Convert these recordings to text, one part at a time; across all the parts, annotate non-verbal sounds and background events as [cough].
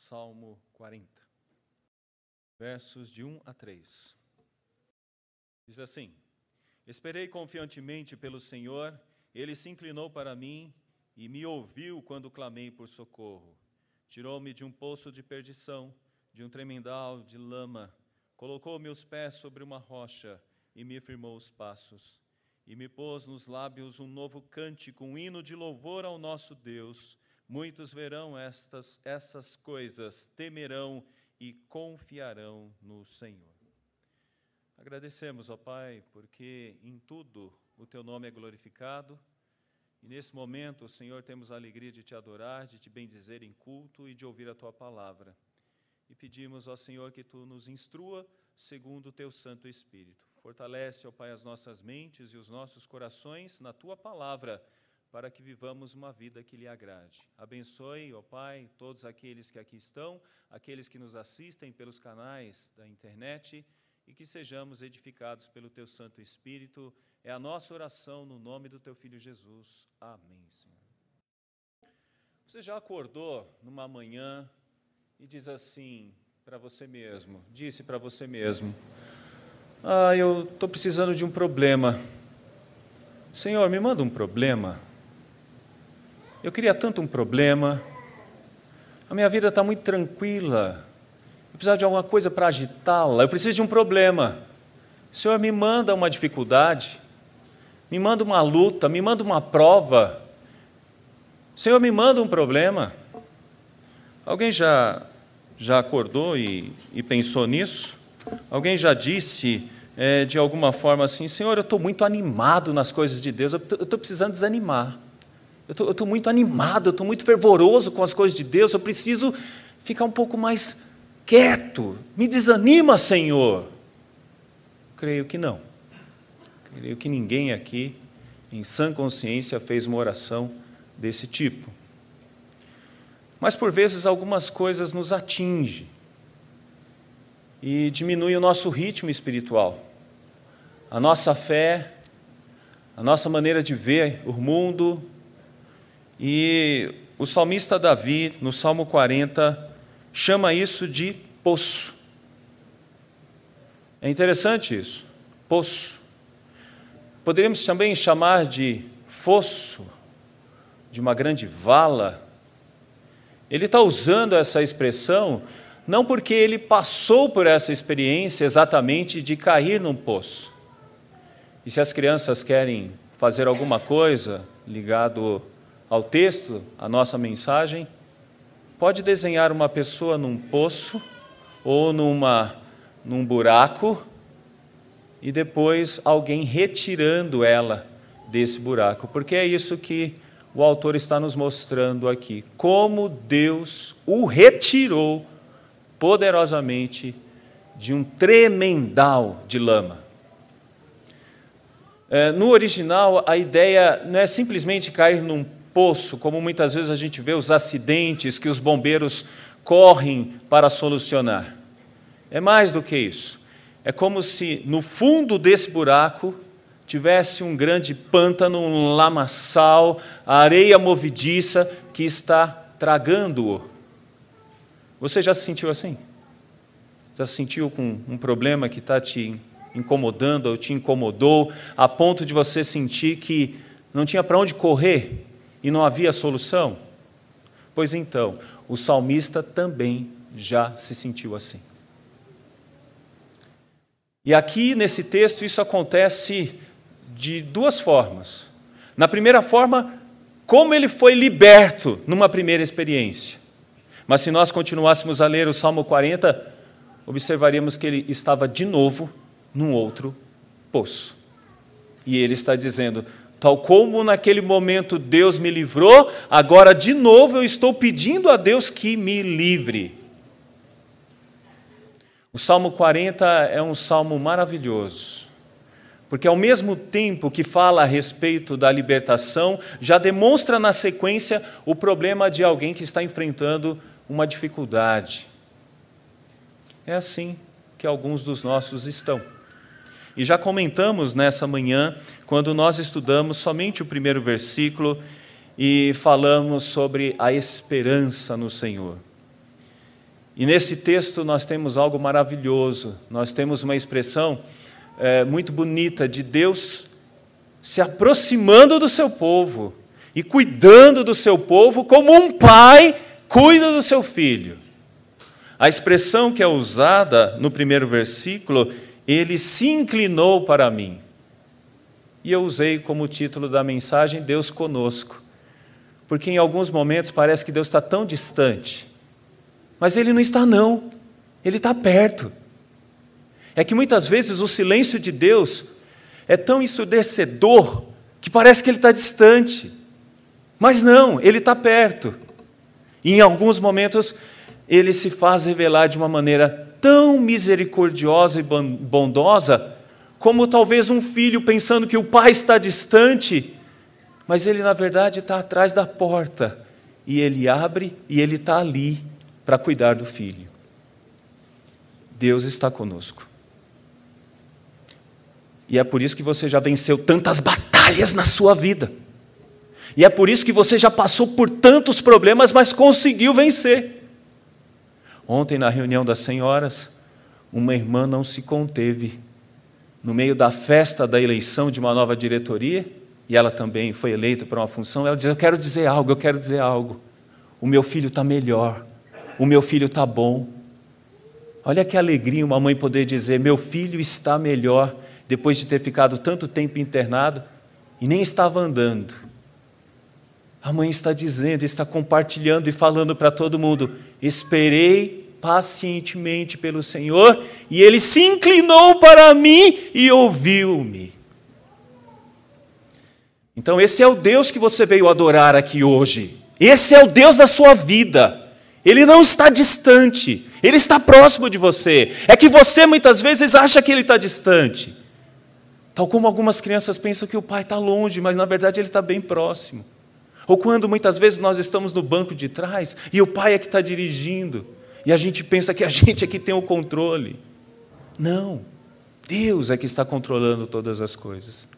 Salmo 40, versos de 1 a 3. Diz assim: Esperei confiantemente pelo Senhor, ele se inclinou para mim e me ouviu quando clamei por socorro. Tirou-me de um poço de perdição, de um tremendal de lama, colocou meus pés sobre uma rocha e me firmou os passos. E me pôs nos lábios um novo cântico, um hino de louvor ao nosso Deus. Muitos verão estas, essas coisas, temerão e confiarão no Senhor. Agradecemos, ó Pai, porque em tudo o Teu nome é glorificado. E nesse momento, Senhor, temos a alegria de Te adorar, de Te bendizer em culto e de ouvir a Tua palavra. E pedimos, ó Senhor, que Tu nos instrua segundo o Teu Santo Espírito. Fortalece, ó Pai, as nossas mentes e os nossos corações na Tua palavra para que vivamos uma vida que lhe agrade. Abençoe, ó Pai, todos aqueles que aqui estão, aqueles que nos assistem pelos canais da internet e que sejamos edificados pelo teu Santo Espírito. É a nossa oração no nome do teu filho Jesus. Amém, Senhor. Você já acordou numa manhã e diz assim para você mesmo, disse para você mesmo: "Ah, eu estou precisando de um problema. Senhor, me manda um problema." Eu queria tanto um problema. A minha vida está muito tranquila. Eu preciso de alguma coisa para agitá-la. Eu preciso de um problema. Senhor, me manda uma dificuldade. Me manda uma luta. Me manda uma prova. Senhor, me manda um problema. Alguém já, já acordou e, e pensou nisso? Alguém já disse é, de alguma forma assim: Senhor, eu estou muito animado nas coisas de Deus. Eu estou precisando desanimar. Eu estou muito animado, eu estou muito fervoroso com as coisas de Deus, eu preciso ficar um pouco mais quieto. Me desanima, Senhor. Creio que não. Creio que ninguém aqui, em sã consciência, fez uma oração desse tipo. Mas por vezes algumas coisas nos atingem e diminui o nosso ritmo espiritual, a nossa fé, a nossa maneira de ver o mundo, e o salmista Davi, no Salmo 40, chama isso de poço. É interessante isso, poço. Poderíamos também chamar de fosso, de uma grande vala. Ele está usando essa expressão não porque ele passou por essa experiência exatamente de cair num poço. E se as crianças querem fazer alguma coisa ligado ao texto, a nossa mensagem, pode desenhar uma pessoa num poço ou numa, num buraco e depois alguém retirando ela desse buraco, porque é isso que o autor está nos mostrando aqui, como Deus o retirou poderosamente de um tremendal de lama. É, no original, a ideia não é simplesmente cair num poço, como muitas vezes a gente vê os acidentes que os bombeiros correm para solucionar. É mais do que isso. É como se no fundo desse buraco tivesse um grande pântano, um lamaçal, areia movediça que está tragando-o. Você já se sentiu assim? Já se sentiu com um problema que está te incomodando ou te incomodou, a ponto de você sentir que não tinha para onde correr? E não havia solução? Pois então, o salmista também já se sentiu assim. E aqui nesse texto isso acontece de duas formas. Na primeira forma, como ele foi liberto numa primeira experiência. Mas se nós continuássemos a ler o Salmo 40, observaríamos que ele estava de novo num outro poço. E ele está dizendo: Tal como naquele momento Deus me livrou, agora de novo eu estou pedindo a Deus que me livre. O Salmo 40 é um salmo maravilhoso, porque ao mesmo tempo que fala a respeito da libertação, já demonstra na sequência o problema de alguém que está enfrentando uma dificuldade. É assim que alguns dos nossos estão. E já comentamos nessa manhã, quando nós estudamos somente o primeiro versículo e falamos sobre a esperança no Senhor. E nesse texto nós temos algo maravilhoso, nós temos uma expressão é, muito bonita de Deus se aproximando do seu povo e cuidando do seu povo como um pai cuida do seu filho. A expressão que é usada no primeiro versículo, ele se inclinou para mim. E eu usei como título da mensagem Deus conosco. Porque em alguns momentos parece que Deus está tão distante. Mas Ele não está, não. Ele está perto. É que muitas vezes o silêncio de Deus é tão ensurdecedor que parece que Ele está distante. Mas não, Ele está perto. E em alguns momentos ele se faz revelar de uma maneira tão misericordiosa e bondosa, como talvez um filho pensando que o pai está distante, mas ele na verdade está atrás da porta, e ele abre e ele está ali para cuidar do filho. Deus está conosco. E é por isso que você já venceu tantas batalhas na sua vida. E é por isso que você já passou por tantos problemas, mas conseguiu vencer. Ontem, na reunião das senhoras, uma irmã não se conteve. No meio da festa da eleição de uma nova diretoria, e ela também foi eleita para uma função, ela diz: Eu quero dizer algo, eu quero dizer algo. O meu filho está melhor, o meu filho está bom. Olha que alegria uma mãe poder dizer: Meu filho está melhor, depois de ter ficado tanto tempo internado e nem estava andando. A mãe está dizendo, está compartilhando e falando para todo mundo: Esperei pacientemente pelo Senhor, e ele se inclinou para mim e ouviu-me. Então, esse é o Deus que você veio adorar aqui hoje. Esse é o Deus da sua vida. Ele não está distante, ele está próximo de você. É que você muitas vezes acha que ele está distante. Tal como algumas crianças pensam que o pai está longe, mas na verdade ele está bem próximo. Ou quando muitas vezes nós estamos no banco de trás e o pai é que está dirigindo. E a gente pensa que a [laughs] gente é que tem o controle. Não, Deus é que está controlando todas as coisas.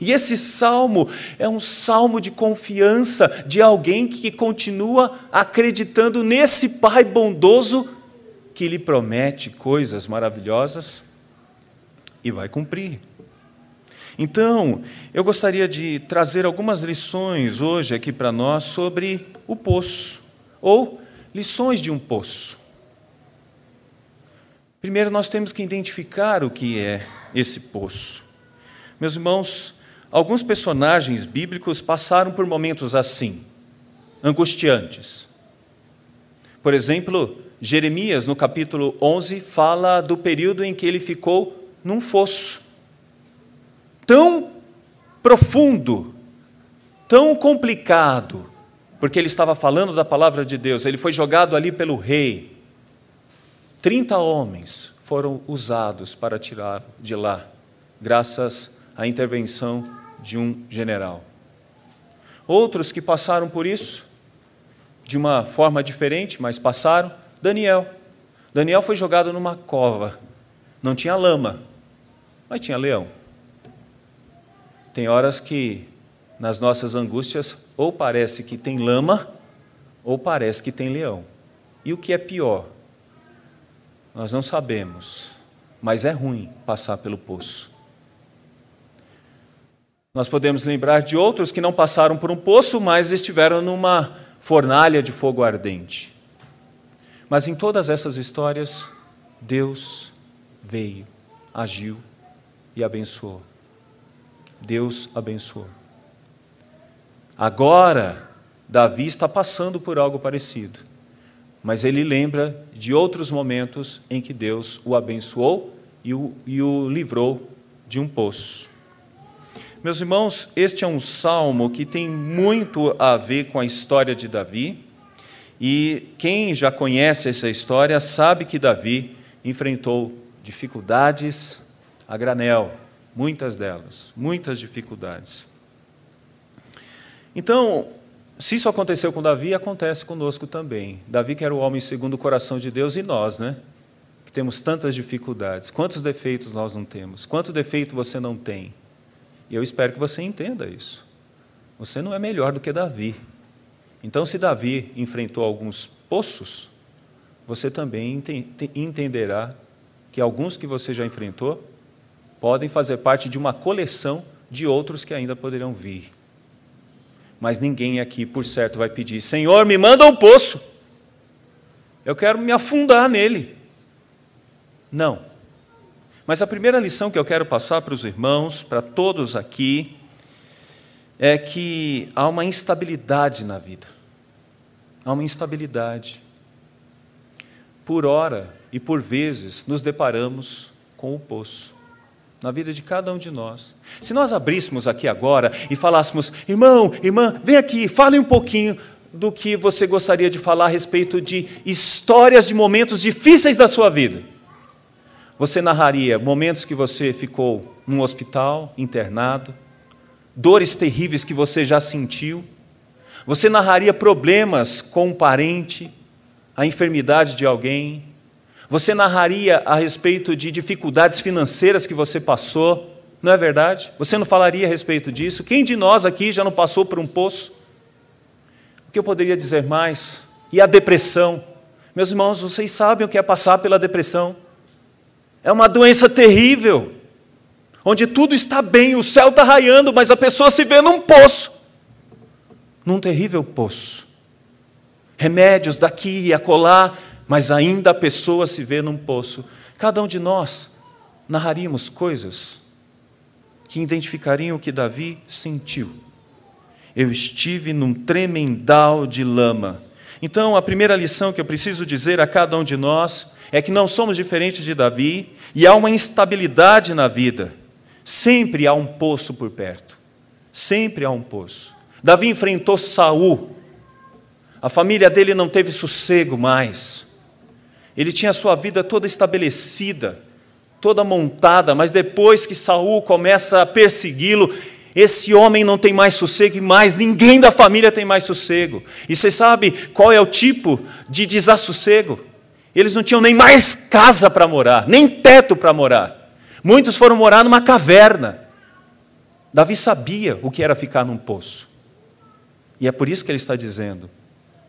E esse salmo é um salmo de confiança de alguém que continua acreditando nesse Pai bondoso que lhe promete coisas maravilhosas e vai cumprir. Então, eu gostaria de trazer algumas lições hoje aqui para nós sobre o poço, ou lições de um poço. Primeiro, nós temos que identificar o que é esse poço. Meus irmãos, alguns personagens bíblicos passaram por momentos assim, angustiantes. Por exemplo, Jeremias, no capítulo 11, fala do período em que ele ficou num fosso tão profundo, tão complicado, porque ele estava falando da palavra de Deus, ele foi jogado ali pelo rei. Trinta homens foram usados para tirar de lá, graças à intervenção de um general. Outros que passaram por isso, de uma forma diferente, mas passaram, Daniel. Daniel foi jogado numa cova, não tinha lama, mas tinha leão. Tem horas que nas nossas angústias, ou parece que tem lama, ou parece que tem leão. E o que é pior? Nós não sabemos, mas é ruim passar pelo poço. Nós podemos lembrar de outros que não passaram por um poço, mas estiveram numa fornalha de fogo ardente. Mas em todas essas histórias, Deus veio, agiu e abençoou. Deus abençoou. Agora, Davi está passando por algo parecido, mas ele lembra de outros momentos em que Deus o abençoou e o, e o livrou de um poço. Meus irmãos, este é um salmo que tem muito a ver com a história de Davi, e quem já conhece essa história sabe que Davi enfrentou dificuldades a granel, muitas delas, muitas dificuldades. Então, se isso aconteceu com Davi, acontece conosco também. Davi, que era o homem segundo o coração de Deus, e nós, né? Que temos tantas dificuldades. Quantos defeitos nós não temos? Quanto defeito você não tem? E eu espero que você entenda isso. Você não é melhor do que Davi. Então, se Davi enfrentou alguns poços, você também entenderá que alguns que você já enfrentou podem fazer parte de uma coleção de outros que ainda poderão vir. Mas ninguém aqui, por certo, vai pedir: Senhor, me manda um poço. Eu quero me afundar nele. Não. Mas a primeira lição que eu quero passar para os irmãos, para todos aqui, é que há uma instabilidade na vida. Há uma instabilidade. Por hora e por vezes nos deparamos com o poço na vida de cada um de nós. Se nós abríssemos aqui agora e falássemos, irmão, irmã, vem aqui, fale um pouquinho do que você gostaria de falar a respeito de histórias de momentos difíceis da sua vida. Você narraria momentos que você ficou num hospital, internado, dores terríveis que você já sentiu. Você narraria problemas com um parente, a enfermidade de alguém, você narraria a respeito de dificuldades financeiras que você passou, não é verdade? Você não falaria a respeito disso? Quem de nós aqui já não passou por um poço? O que eu poderia dizer mais? E a depressão? Meus irmãos, vocês sabem o que é passar pela depressão. É uma doença terrível, onde tudo está bem, o céu está raiando, mas a pessoa se vê num poço num terrível poço. Remédios daqui e acolá, mas ainda a pessoa se vê num poço. Cada um de nós narraríamos coisas que identificariam o que Davi sentiu. Eu estive num tremendal de lama. Então, a primeira lição que eu preciso dizer a cada um de nós é que não somos diferentes de Davi e há uma instabilidade na vida. Sempre há um poço por perto. Sempre há um poço. Davi enfrentou Saul. A família dele não teve sossego mais. Ele tinha a sua vida toda estabelecida, toda montada, mas depois que Saul começa a persegui-lo, esse homem não tem mais sossego e mais ninguém da família tem mais sossego. E você sabe qual é o tipo de desassossego? Eles não tinham nem mais casa para morar, nem teto para morar. Muitos foram morar numa caverna. Davi sabia o que era ficar num poço. E é por isso que ele está dizendo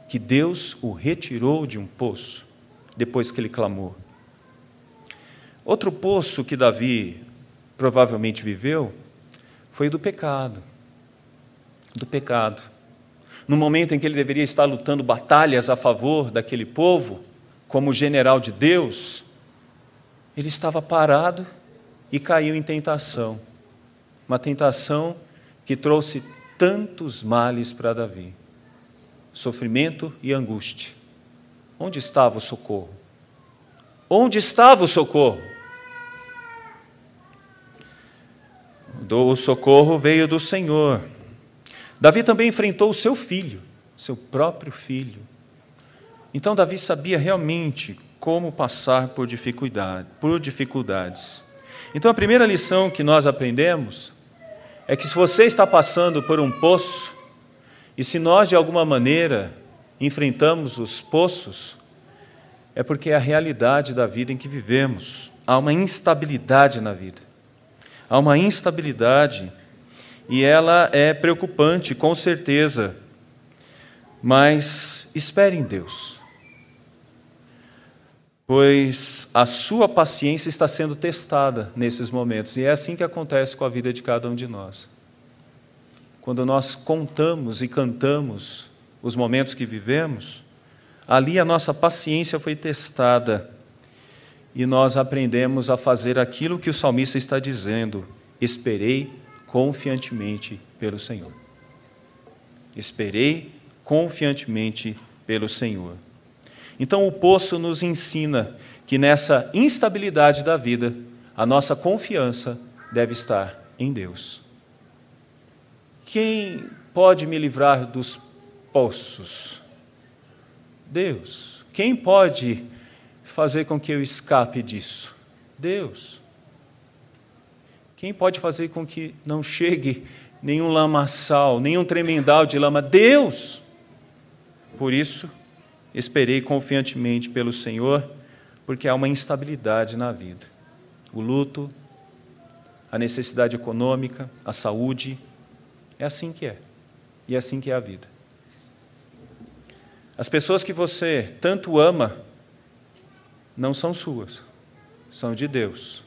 que Deus o retirou de um poço depois que ele clamou. Outro poço que Davi provavelmente viveu foi do pecado. Do pecado. No momento em que ele deveria estar lutando batalhas a favor daquele povo, como general de Deus, ele estava parado e caiu em tentação. Uma tentação que trouxe tantos males para Davi: sofrimento e angústia. Onde estava o socorro? Onde estava o socorro? O socorro veio do Senhor. Davi também enfrentou o seu filho, seu próprio filho. Então Davi sabia realmente como passar por, dificuldade, por dificuldades. Então a primeira lição que nós aprendemos é que se você está passando por um poço, e se nós de alguma maneira enfrentamos os poços, é porque é a realidade da vida em que vivemos. Há uma instabilidade na vida. Há uma instabilidade e ela é preocupante, com certeza. Mas espere em Deus. Pois a sua paciência está sendo testada nesses momentos, e é assim que acontece com a vida de cada um de nós. Quando nós contamos e cantamos os momentos que vivemos, ali a nossa paciência foi testada e nós aprendemos a fazer aquilo que o salmista está dizendo: esperei confiantemente pelo Senhor. Esperei confiantemente pelo Senhor. Então o poço nos ensina que nessa instabilidade da vida, a nossa confiança deve estar em Deus. Quem pode me livrar dos poços. Deus. Quem pode fazer com que eu escape disso? Deus. Quem pode fazer com que não chegue nenhum lamaçal, nenhum tremendal de lama? Deus. Por isso, esperei confiantemente pelo Senhor, porque há uma instabilidade na vida. O luto, a necessidade econômica, a saúde, é assim que é. E é assim que é a vida. As pessoas que você tanto ama não são suas, são de Deus.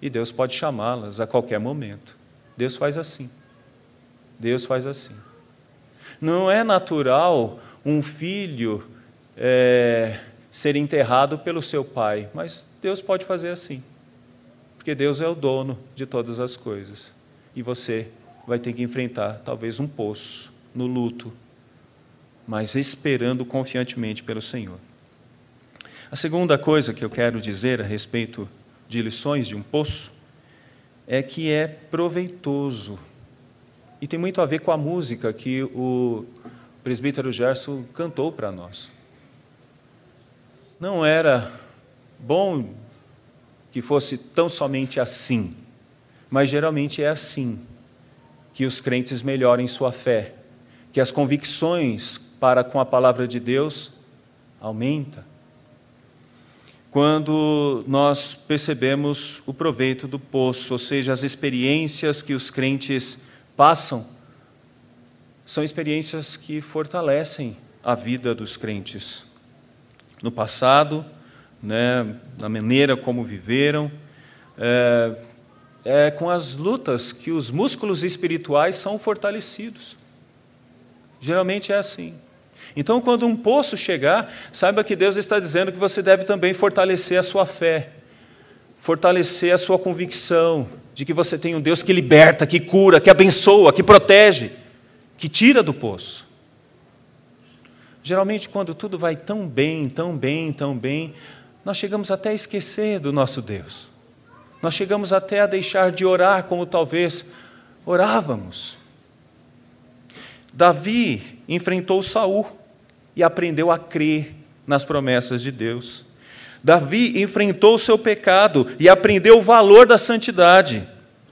E Deus pode chamá-las a qualquer momento. Deus faz assim. Deus faz assim. Não é natural um filho é, ser enterrado pelo seu pai, mas Deus pode fazer assim. Porque Deus é o dono de todas as coisas. E você vai ter que enfrentar talvez um poço no luto, mas esperando confiantemente pelo Senhor. A segunda coisa que eu quero dizer a respeito de lições de um poço é que é proveitoso. E tem muito a ver com a música que o presbítero Gerson cantou para nós. Não era bom que fosse tão somente assim, mas geralmente é assim que os crentes melhorem sua fé, que as convicções para com a palavra de Deus aumenta quando nós percebemos o proveito do poço, ou seja, as experiências que os crentes passam, são experiências que fortalecem a vida dos crentes. No passado, né, na maneira como viveram, é, é com as lutas que os músculos espirituais são fortalecidos. Geralmente é assim. Então, quando um poço chegar, saiba que Deus está dizendo que você deve também fortalecer a sua fé, fortalecer a sua convicção de que você tem um Deus que liberta, que cura, que abençoa, que protege, que tira do poço. Geralmente, quando tudo vai tão bem, tão bem, tão bem, nós chegamos até a esquecer do nosso Deus. Nós chegamos até a deixar de orar como talvez orávamos. Davi enfrentou Saul e aprendeu a crer nas promessas de Deus. Davi enfrentou o seu pecado e aprendeu o valor da santidade.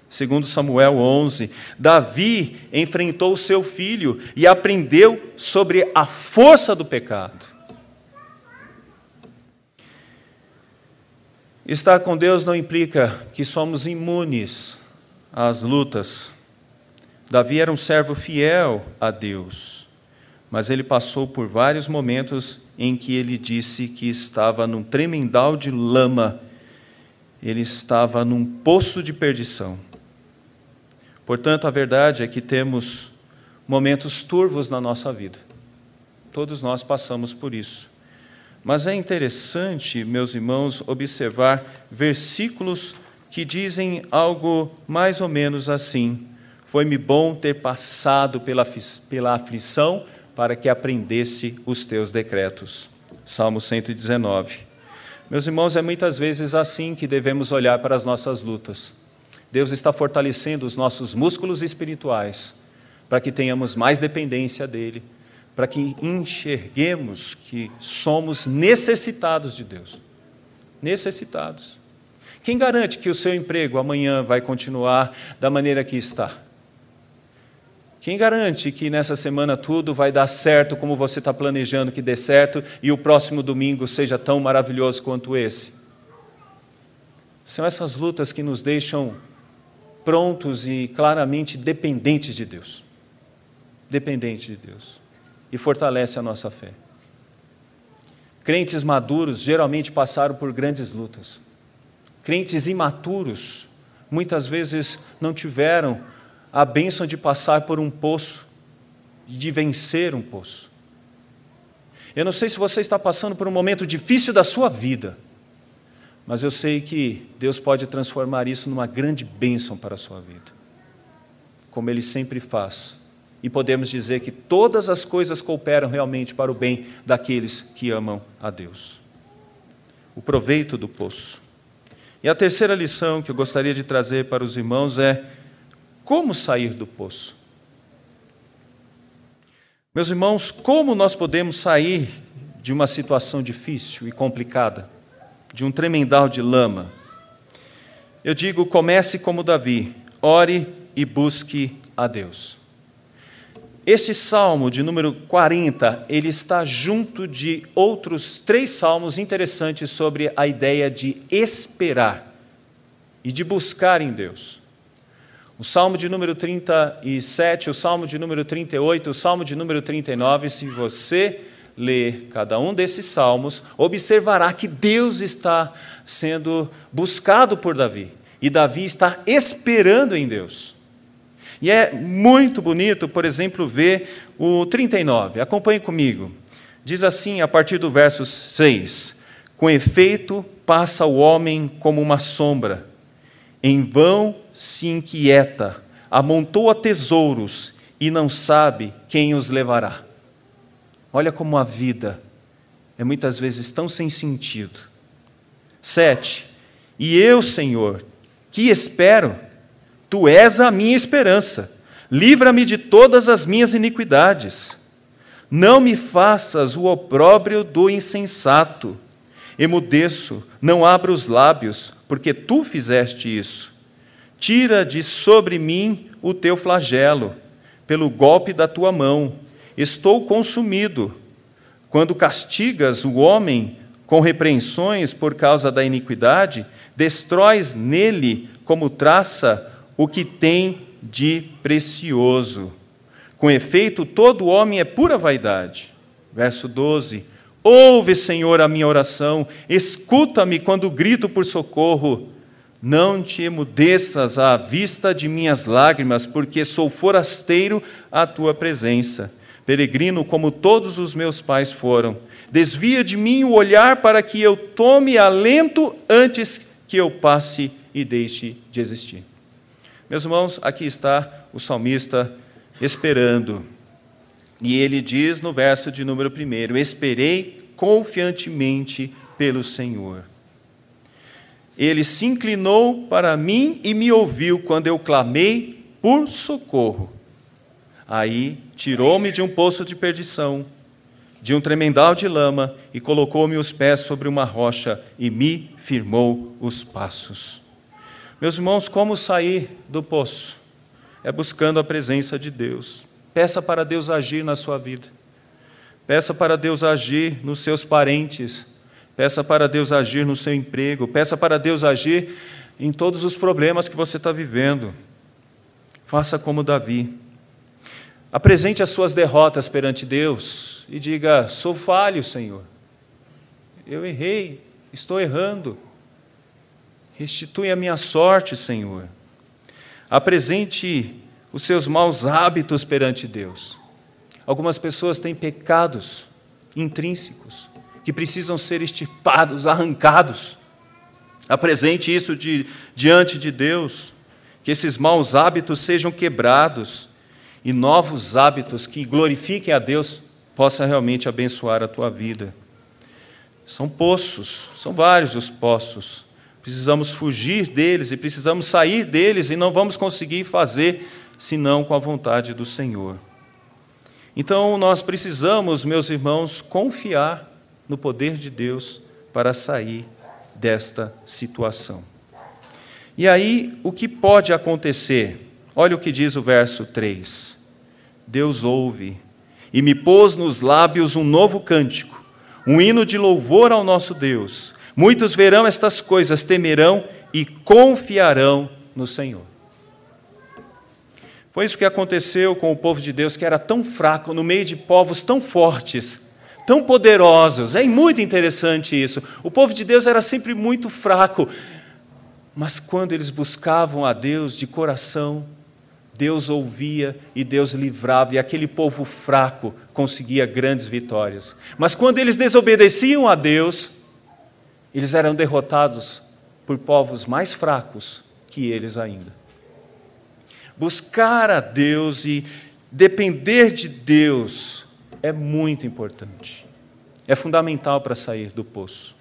Segundo Samuel 11, Davi enfrentou seu filho e aprendeu sobre a força do pecado. Estar com Deus não implica que somos imunes às lutas. Davi era um servo fiel a Deus mas ele passou por vários momentos em que ele disse que estava num tremendal de lama, ele estava num poço de perdição. Portanto, a verdade é que temos momentos turvos na nossa vida. Todos nós passamos por isso. Mas é interessante, meus irmãos, observar versículos que dizem algo mais ou menos assim: Foi-me bom ter passado pela, pela aflição para que aprendesse os teus decretos. Salmo 119. Meus irmãos, é muitas vezes assim que devemos olhar para as nossas lutas. Deus está fortalecendo os nossos músculos espirituais para que tenhamos mais dependência dEle, para que enxerguemos que somos necessitados de Deus. Necessitados. Quem garante que o seu emprego amanhã vai continuar da maneira que está? Quem garante que nessa semana tudo vai dar certo como você está planejando que dê certo e o próximo domingo seja tão maravilhoso quanto esse? São essas lutas que nos deixam prontos e claramente dependentes de Deus. Dependentes de Deus. E fortalece a nossa fé. Crentes maduros geralmente passaram por grandes lutas. Crentes imaturos muitas vezes não tiveram a bênção de passar por um poço, de vencer um poço. Eu não sei se você está passando por um momento difícil da sua vida, mas eu sei que Deus pode transformar isso numa grande bênção para a sua vida, como Ele sempre faz. E podemos dizer que todas as coisas cooperam realmente para o bem daqueles que amam a Deus. O proveito do poço. E a terceira lição que eu gostaria de trazer para os irmãos é como sair do poço? Meus irmãos, como nós podemos sair de uma situação difícil e complicada, de um tremendal de lama? Eu digo, comece como Davi, ore e busque a Deus. Este salmo de número 40, ele está junto de outros três salmos interessantes sobre a ideia de esperar e de buscar em Deus. O Salmo de número 37, o Salmo de número 38, o Salmo de número 39, se você lê cada um desses salmos, observará que Deus está sendo buscado por Davi. E Davi está esperando em Deus. E é muito bonito, por exemplo, ver o 39. Acompanhe comigo. Diz assim, a partir do verso 6: Com efeito, passa o homem como uma sombra, em vão se inquieta, amontoa tesouros e não sabe quem os levará. Olha como a vida é muitas vezes tão sem sentido. Sete, e eu, Senhor, que espero, tu és a minha esperança, livra-me de todas as minhas iniquidades. Não me faças o opróbrio do insensato. Emudeço, não abro os lábios, porque tu fizeste isso. Tira de sobre mim o teu flagelo, pelo golpe da tua mão. Estou consumido. Quando castigas o homem com repreensões por causa da iniquidade, destróis nele como traça o que tem de precioso. Com efeito, todo homem é pura vaidade. Verso 12: Ouve, Senhor, a minha oração, escuta-me quando grito por socorro. Não te emudeças à vista de minhas lágrimas, porque sou forasteiro à tua presença, peregrino como todos os meus pais foram. Desvia de mim o olhar para que eu tome alento antes que eu passe e deixe de existir. Meus irmãos, aqui está o salmista esperando. E ele diz no verso de número 1: Esperei confiantemente pelo Senhor. Ele se inclinou para mim e me ouviu quando eu clamei por socorro. Aí tirou-me de um poço de perdição, de um tremendal de lama, e colocou-me os pés sobre uma rocha e me firmou os passos. Meus irmãos, como sair do poço? é buscando a presença de Deus. Peça para Deus agir na sua vida. Peça para Deus agir nos seus parentes. Peça para Deus agir no seu emprego. Peça para Deus agir em todos os problemas que você está vivendo. Faça como Davi. Apresente as suas derrotas perante Deus e diga: Sou falho, Senhor. Eu errei, estou errando. Restitui a minha sorte, Senhor. Apresente os seus maus hábitos perante Deus. Algumas pessoas têm pecados intrínsecos que precisam ser extirpados, arrancados. Apresente isso de, diante de Deus, que esses maus hábitos sejam quebrados e novos hábitos que glorifiquem a Deus possam realmente abençoar a tua vida. São poços, são vários os poços Precisamos fugir deles e precisamos sair deles e não vamos conseguir fazer senão com a vontade do Senhor. Então nós precisamos, meus irmãos, confiar no poder de Deus para sair desta situação. E aí, o que pode acontecer? Olha o que diz o verso 3. Deus ouve e me pôs nos lábios um novo cântico, um hino de louvor ao nosso Deus. Muitos verão estas coisas, temerão e confiarão no Senhor. Foi isso que aconteceu com o povo de Deus, que era tão fraco no meio de povos tão fortes, tão poderosos. É muito interessante isso. O povo de Deus era sempre muito fraco, mas quando eles buscavam a Deus de coração, Deus ouvia e Deus livrava, e aquele povo fraco conseguia grandes vitórias. Mas quando eles desobedeciam a Deus, eles eram derrotados por povos mais fracos que eles ainda. Buscar a Deus e depender de Deus é muito importante. É fundamental para sair do poço.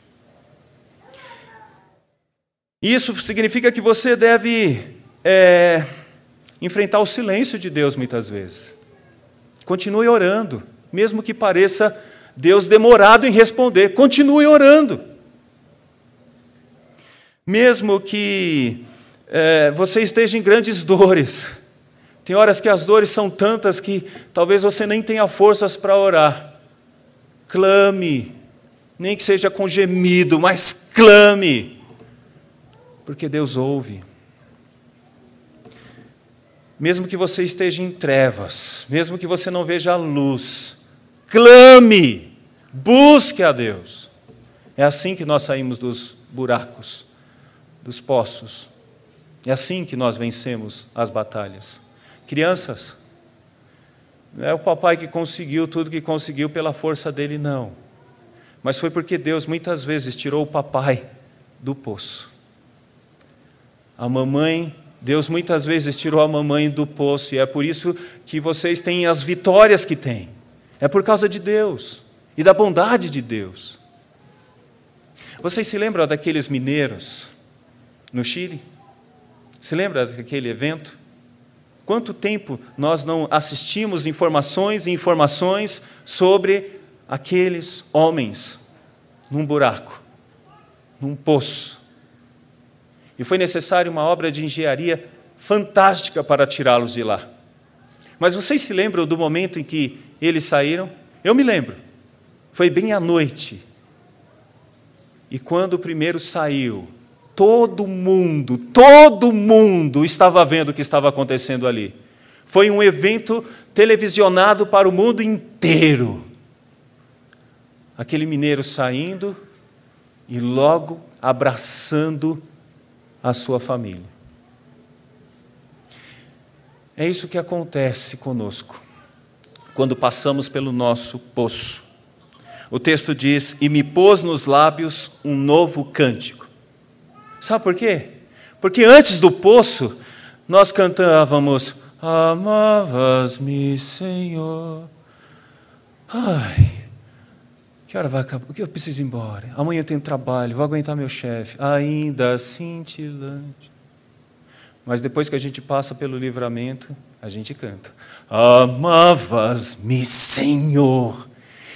Isso significa que você deve é, enfrentar o silêncio de Deus muitas vezes. Continue orando, mesmo que pareça Deus demorado em responder, continue orando. Mesmo que é, você esteja em grandes [laughs] dores, tem horas que as dores são tantas que talvez você nem tenha forças para orar. Clame, nem que seja com gemido, mas clame, porque Deus ouve. Mesmo que você esteja em trevas, mesmo que você não veja a luz, clame, Busque a Deus. É assim que nós saímos dos buracos, dos poços. É assim que nós vencemos as batalhas. Crianças, não é o papai que conseguiu tudo que conseguiu pela força dele, não. Mas foi porque Deus muitas vezes tirou o papai do poço. A mamãe, Deus muitas vezes tirou a mamãe do poço, e é por isso que vocês têm as vitórias que têm. É por causa de Deus e da bondade de Deus. Vocês se lembram daqueles mineiros no Chile? Se lembra daquele evento? Quanto tempo nós não assistimos informações e informações sobre aqueles homens num buraco, num poço. E foi necessária uma obra de engenharia fantástica para tirá-los de lá. Mas vocês se lembram do momento em que eles saíram? Eu me lembro. Foi bem à noite. E quando o primeiro saiu, todo mundo, todo mundo estava vendo o que estava acontecendo ali. Foi um evento televisionado para o mundo inteiro. Aquele mineiro saindo e logo abraçando a sua família. É isso que acontece conosco quando passamos pelo nosso poço. O texto diz: E me pôs nos lábios um novo cântico. Sabe por quê? Porque antes do poço, nós cantávamos: Amavas-me, Senhor. Ai, que hora vai acabar? O que eu preciso ir embora? Amanhã eu tenho trabalho, vou aguentar meu chefe. Ainda cintilante. Mas depois que a gente passa pelo livramento, a gente canta: Amavas-me, Senhor.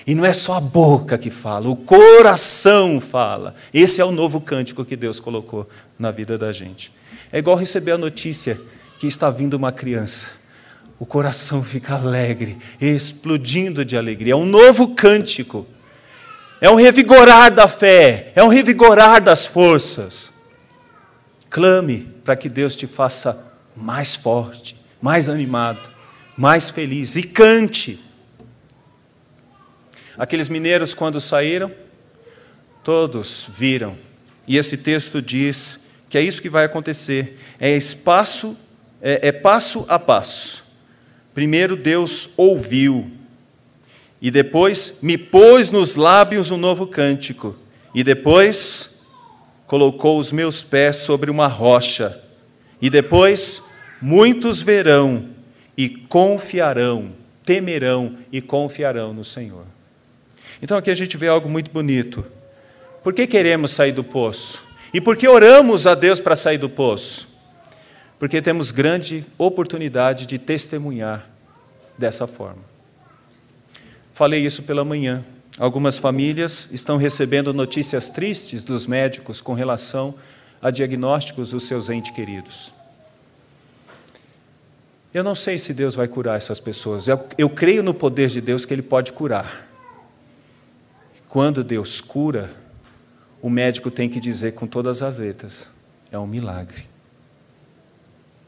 E não é só a boca que fala, o coração fala. Esse é o novo cântico que Deus colocou na vida da gente. É igual receber a notícia que está vindo uma criança. O coração fica alegre, explodindo de alegria. É um novo cântico. É um revigorar da fé, é um revigorar das forças. Clame para que Deus te faça mais forte, mais animado, mais feliz e cante Aqueles mineiros, quando saíram, todos viram. E esse texto diz que é isso que vai acontecer. É espaço, é, é passo a passo. Primeiro Deus ouviu, e depois me pôs nos lábios um novo cântico, e depois colocou os meus pés sobre uma rocha, e depois muitos verão e confiarão, temerão e confiarão no Senhor. Então aqui a gente vê algo muito bonito. Por que queremos sair do poço? E por que oramos a Deus para sair do poço? Porque temos grande oportunidade de testemunhar dessa forma. Falei isso pela manhã. Algumas famílias estão recebendo notícias tristes dos médicos com relação a diagnósticos dos seus entes queridos. Eu não sei se Deus vai curar essas pessoas. Eu, eu creio no poder de Deus que Ele pode curar. Quando Deus cura, o médico tem que dizer com todas as letras: é um milagre.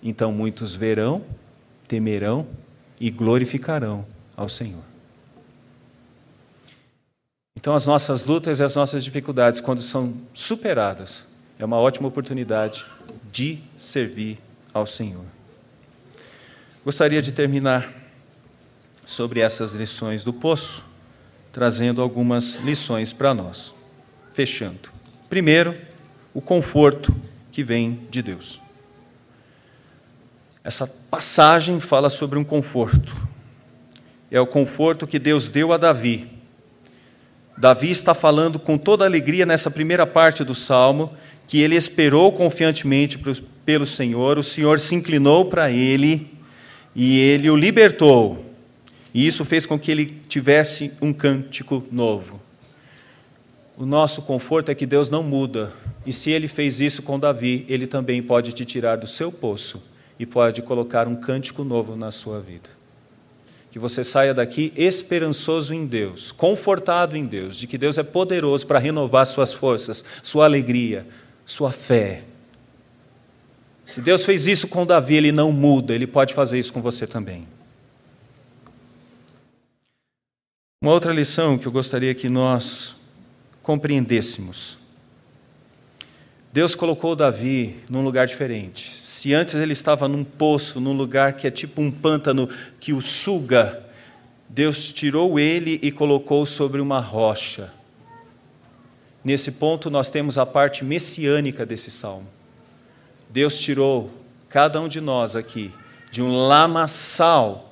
Então muitos verão, temerão e glorificarão ao Senhor. Então as nossas lutas e as nossas dificuldades, quando são superadas, é uma ótima oportunidade de servir ao Senhor. Gostaria de terminar sobre essas lições do poço trazendo algumas lições para nós. Fechando. Primeiro, o conforto que vem de Deus. Essa passagem fala sobre um conforto. É o conforto que Deus deu a Davi. Davi está falando com toda alegria nessa primeira parte do salmo que ele esperou confiantemente pelo Senhor, o Senhor se inclinou para ele e ele o libertou e isso fez com que ele tivesse um cântico novo. O nosso conforto é que Deus não muda. E se ele fez isso com Davi, ele também pode te tirar do seu poço e pode colocar um cântico novo na sua vida. Que você saia daqui esperançoso em Deus, confortado em Deus, de que Deus é poderoso para renovar suas forças, sua alegria, sua fé. Se Deus fez isso com Davi, ele não muda, ele pode fazer isso com você também. Uma outra lição que eu gostaria que nós compreendêssemos. Deus colocou Davi num lugar diferente. Se antes ele estava num poço, num lugar que é tipo um pântano que o suga, Deus tirou ele e colocou sobre uma rocha. Nesse ponto, nós temos a parte messiânica desse salmo. Deus tirou cada um de nós aqui de um lamaçal,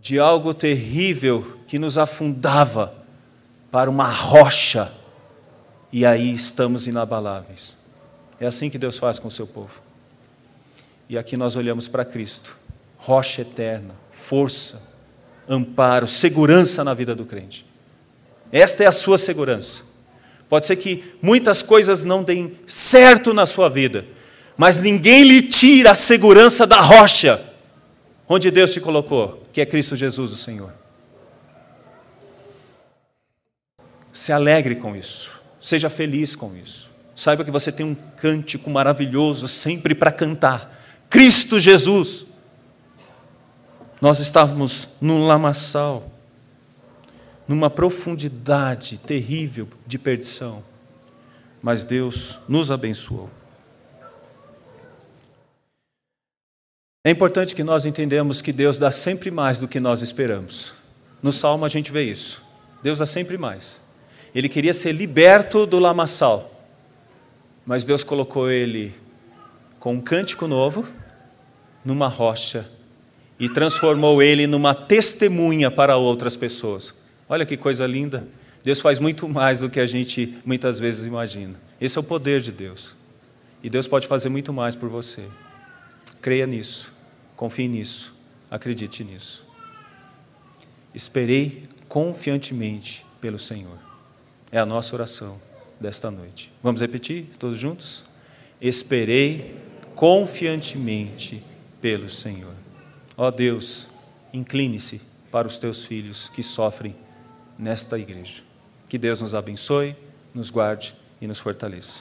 de algo terrível que nos afundava, para uma rocha, e aí estamos inabaláveis. É assim que Deus faz com o seu povo. E aqui nós olhamos para Cristo, rocha eterna, força, amparo, segurança na vida do crente. Esta é a sua segurança. Pode ser que muitas coisas não deem certo na sua vida, mas ninguém lhe tira a segurança da rocha onde Deus te colocou, que é Cristo Jesus, o Senhor. Se alegre com isso, seja feliz com isso. Saiba que você tem um cântico maravilhoso sempre para cantar. Cristo Jesus. Nós estávamos num lamaçal numa profundidade terrível de perdição. Mas Deus nos abençoou. É importante que nós entendamos que Deus dá sempre mais do que nós esperamos. No Salmo a gente vê isso. Deus dá sempre mais. Ele queria ser liberto do lamaçal, mas Deus colocou ele com um cântico novo numa rocha e transformou ele numa testemunha para outras pessoas. Olha que coisa linda. Deus faz muito mais do que a gente muitas vezes imagina. Esse é o poder de Deus. E Deus pode fazer muito mais por você. Creia nisso, confie nisso, acredite nisso. Esperei confiantemente pelo Senhor. É a nossa oração desta noite. Vamos repetir todos juntos? Esperei confiantemente pelo Senhor. Ó Deus, incline-se para os teus filhos que sofrem nesta igreja. Que Deus nos abençoe, nos guarde e nos fortaleça.